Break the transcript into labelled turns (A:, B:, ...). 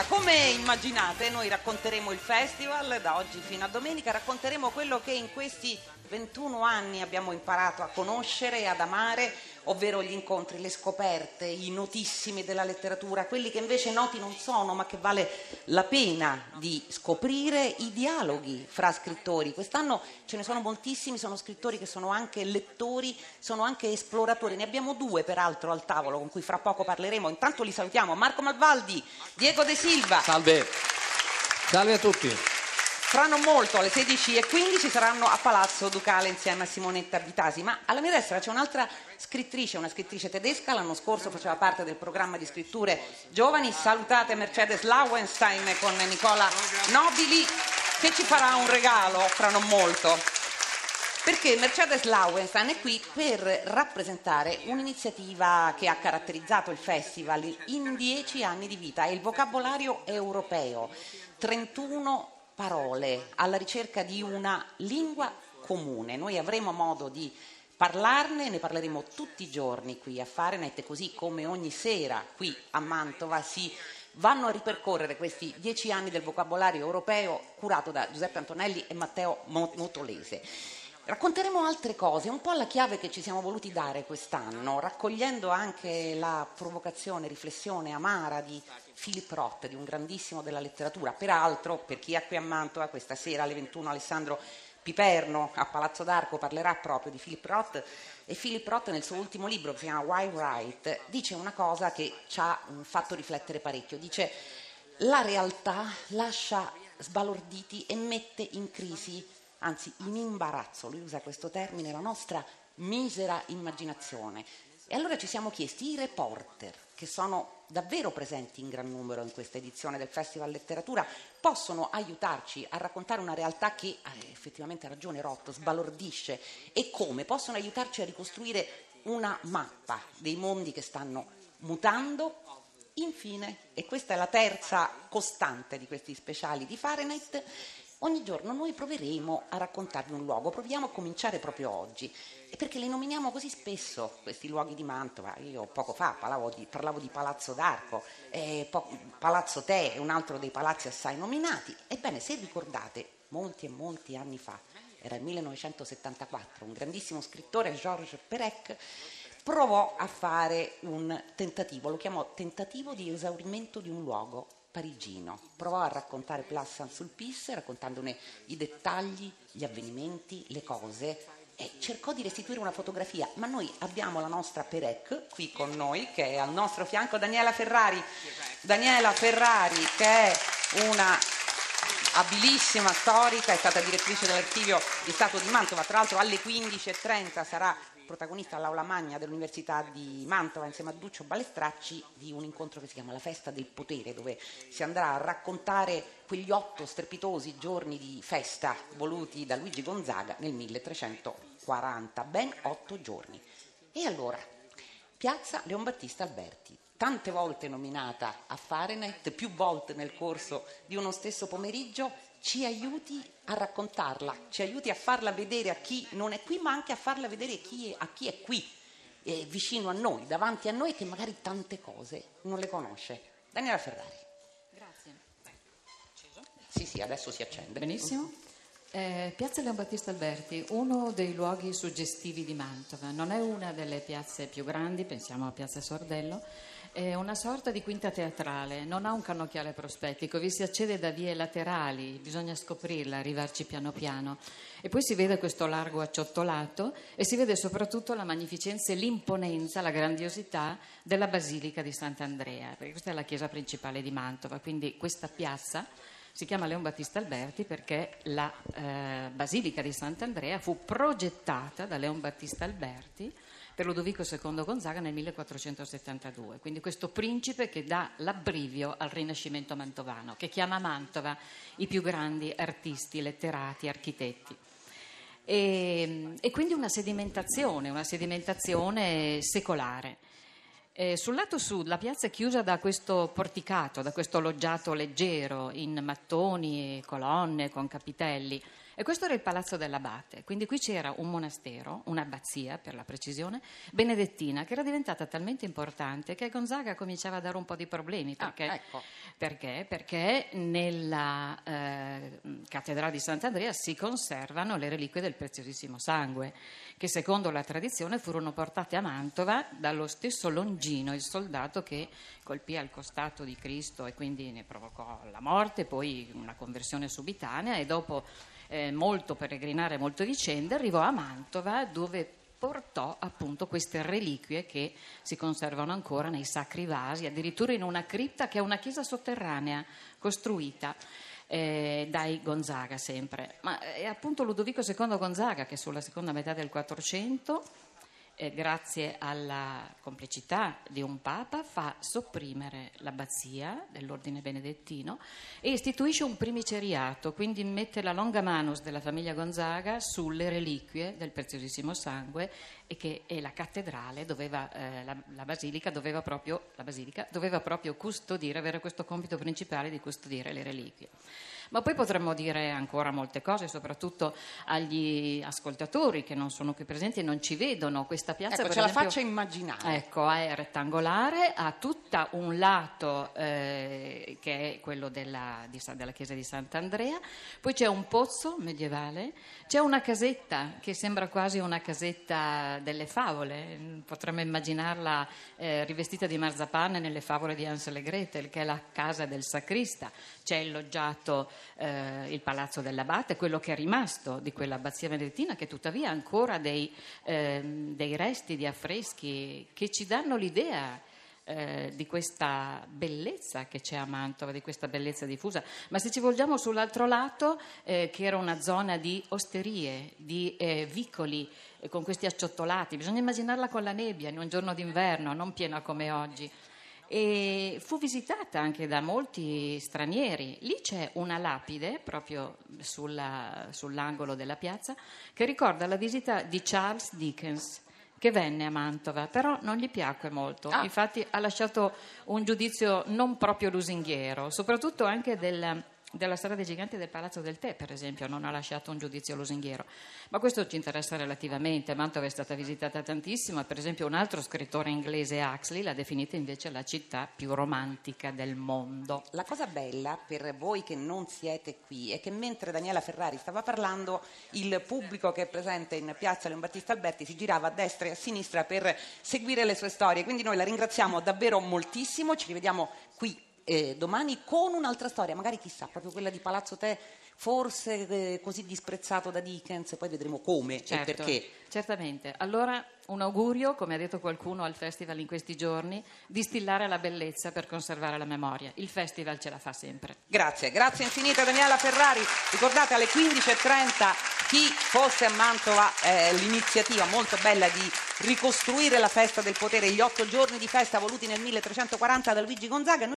A: Allora, come immaginate, noi racconteremo il festival da oggi fino a domenica, racconteremo quello che in questi 21 anni abbiamo imparato a conoscere e ad amare, ovvero gli incontri, le scoperte, i notissimi della letteratura, quelli che invece noti non sono, ma che vale la pena di scoprire, i dialoghi fra scrittori. Quest'anno ce ne sono moltissimi, sono scrittori che sono anche lettori, sono anche esploratori. Ne abbiamo due peraltro al tavolo con cui fra poco parleremo. Intanto li salutiamo. Marco Malvaldi, Diego De Silva.
B: Salve. Salve a tutti.
A: Fra non molto, alle 16.15 saranno a Palazzo Ducale insieme a Simonetta Bitasi, ma alla mia destra c'è un'altra scrittrice, una scrittrice tedesca, l'anno scorso faceva parte del programma di scritture giovani, salutate Mercedes Lauenstein con Nicola Nobili che ci farà un regalo fra non molto. Perché Mercedes Lauenstein è qui per rappresentare un'iniziativa che ha caratterizzato il festival in dieci anni di vita, è il vocabolario europeo, 31 parole alla ricerca di una lingua comune. Noi avremo modo di parlarne, ne parleremo tutti i giorni qui a Farenet, così come ogni sera qui a Mantova si vanno a ripercorrere questi dieci anni del vocabolario europeo curato da Giuseppe Antonelli e Matteo Motolese. Racconteremo altre cose, un po' la chiave che ci siamo voluti dare quest'anno, raccogliendo anche la provocazione, riflessione amara di Philip Roth, di un grandissimo della letteratura. Peraltro, per chi è qui a Mantova, questa sera alle 21 Alessandro Piperno a Palazzo d'Arco parlerà proprio di Philip Roth e Philip Roth nel suo ultimo libro che si chiama Why Right dice una cosa che ci ha fatto riflettere parecchio, dice la realtà lascia sbalorditi e mette in crisi, anzi in imbarazzo, lui usa questo termine, la nostra misera immaginazione. E allora ci siamo chiesti, i reporter, che sono davvero presenti in gran numero in questa edizione del Festival Letteratura, possono aiutarci a raccontare una realtà che, eh, effettivamente ha ragione Rotto, sbalordisce e come? Possono aiutarci a ricostruire una mappa dei mondi che stanno mutando. Infine, e questa è la terza costante di questi speciali di Fahrenheit, Ogni giorno noi proveremo a raccontarvi un luogo, proviamo a cominciare proprio oggi, e perché li nominiamo così spesso questi luoghi di Mantova. Io poco fa parlavo di, parlavo di Palazzo d'Arco, eh, po- Palazzo Te è un altro dei palazzi assai nominati. Ebbene, se ricordate, molti e molti anni fa, era il 1974, un grandissimo scrittore, Georges Perec, provò a fare un tentativo, lo chiamò tentativo di esaurimento di un luogo parigino. Provò a raccontare Place Saint-Sulpice, raccontandone i dettagli, gli avvenimenti, le cose, e cercò di restituire una fotografia, ma noi abbiamo la nostra Perec qui con noi, che è al nostro fianco Daniela Ferrari. Daniela Ferrari, che è una abilissima storica, è stata direttrice dell'archivio di Stato di Mantova, tra l'altro alle 15.30 sarà protagonista all'aula magna dell'Università di Mantova insieme a Duccio Balestracci di un incontro che si chiama La festa del potere, dove si andrà a raccontare quegli otto strepitosi giorni di festa voluti da Luigi Gonzaga nel 1340, ben otto giorni. E allora, Piazza Leon Battista Alberti, tante volte nominata a Fahrenheit, più volte nel corso di uno stesso pomeriggio, ci aiuti a raccontarla, ci aiuti a farla vedere a chi non è qui, ma anche a farla vedere a chi è, a chi è qui, eh, vicino a noi, davanti a noi, che magari tante cose non le conosce. Daniela Ferrari.
C: Grazie.
A: Sì, sì, adesso si accende.
C: Benissimo. Eh, piazza Leon Battista Alberti, uno dei luoghi suggestivi di Mantova, non è una delle piazze più grandi, pensiamo a Piazza Sordello, è una sorta di quinta teatrale, non ha un cannocchiale prospettico, vi si accede da vie laterali, bisogna scoprirla, arrivarci piano piano. E poi si vede questo largo acciottolato e si vede soprattutto la magnificenza e l'imponenza, la grandiosità della Basilica di Sant'Andrea, perché questa è la chiesa principale di Mantova, quindi questa piazza si chiama Leon Battista Alberti perché la eh, Basilica di Sant'Andrea fu progettata da Leon Battista Alberti per Ludovico II Gonzaga nel 1472. Quindi questo principe che dà l'abbrivio al Rinascimento mantovano, che chiama Mantova i più grandi artisti, letterati, architetti. E, e quindi una sedimentazione, una sedimentazione secolare. Eh, sul lato sud la piazza è chiusa da questo porticato, da questo loggiato leggero in mattoni e colonne con capitelli E questo era il palazzo dell'abate, quindi qui c'era un monastero, un'abbazia per la precisione, benedettina, che era diventata talmente importante che Gonzaga cominciava a dare un po' di problemi. Perché,
A: ah, ecco.
C: perché? perché nella eh, cattedrale di Sant'Andrea si conservano le reliquie del preziosissimo sangue, che secondo la tradizione furono portate a Mantova dallo stesso Longino, il soldato che colpì al costato di Cristo e quindi ne provocò la morte, poi una conversione subitanea e dopo eh, molto peregrinare, molto vicende, arrivò a Mantova dove portò appunto queste reliquie che si conservano ancora nei sacri vasi, addirittura in una cripta che è una chiesa sotterranea costruita eh, dai Gonzaga sempre. Ma è appunto Ludovico II Gonzaga che sulla seconda metà del 400 eh, grazie alla complicità di un Papa, fa sopprimere l'abbazia dell'ordine benedettino e istituisce un primiceriato, quindi mette la longa manus della famiglia Gonzaga sulle reliquie del preziosissimo sangue e che e la cattedrale doveva, eh, la, la, basilica doveva proprio, la basilica doveva proprio custodire, avere questo compito principale di custodire le reliquie. Ma poi potremmo dire ancora molte cose, soprattutto agli ascoltatori che non sono qui presenti e non ci vedono. Questa piazza
A: ecco, ce
C: esempio,
A: la faccio immaginare.
C: Ecco, è rettangolare, ha tutto un lato eh, che è quello della, di, della, chiesa di Sant'Andrea, poi c'è un pozzo medievale, c'è una casetta che sembra quasi una casetta delle favole, potremmo immaginarla eh, rivestita di marzapane nelle favole di Hansel e Gretel, che è la casa del sacrista, c'è il loggiato eh, il palazzo dell'abate, quello che è rimasto di quell'abbazia benedettina, che tuttavia ha ancora dei, eh, dei resti di affreschi che ci danno l'idea eh, di questa bellezza che c'è a Mantova, di questa bellezza diffusa. Ma se ci volgiamo sull'altro lato, eh, che era una zona di osterie, di eh, vicoli, eh, con questi acciottolati, bisogna immaginarla con la nebbia in un giorno d'inverno, non piena come oggi e fu visitata anche da molti stranieri. Lì c'è una lapide proprio sulla, sull'angolo della piazza che ricorda la visita di Charles Dickens che venne a Mantova, però non gli piacque molto. Ah. Infatti ha lasciato un giudizio non proprio lusinghiero, soprattutto anche del della storia dei giganti del Palazzo del Tè, per esempio, non ha lasciato un giudizio lusinghiero. Ma questo ci interessa relativamente. Mantova è stata visitata tantissimo, per esempio un altro scrittore inglese, Huxley, l'ha definita invece la città più romantica del mondo.
A: La cosa bella per voi che non siete qui è che mentre Daniela Ferrari stava parlando, il pubblico che è presente in piazza Leon Battista Alberti si girava a destra e a sinistra per seguire le sue storie. Quindi noi la ringraziamo davvero moltissimo, ci rivediamo qui eh, domani con un'altra storia, magari chissà, proprio quella di Palazzo Te, forse eh, così disprezzato da Dickens, poi vedremo come
C: certo,
A: e perché.
C: Certamente. Allora un augurio, come ha detto qualcuno al festival in questi giorni, distillare la bellezza per conservare la memoria. Il festival ce la fa sempre.
A: Grazie, grazie infinite Daniela Ferrari. Ricordate alle 15.30 chi fosse a Mantova eh, l'iniziativa molto bella di ricostruire la festa del potere, gli otto giorni di festa voluti nel 1340 da Luigi Gonzaga.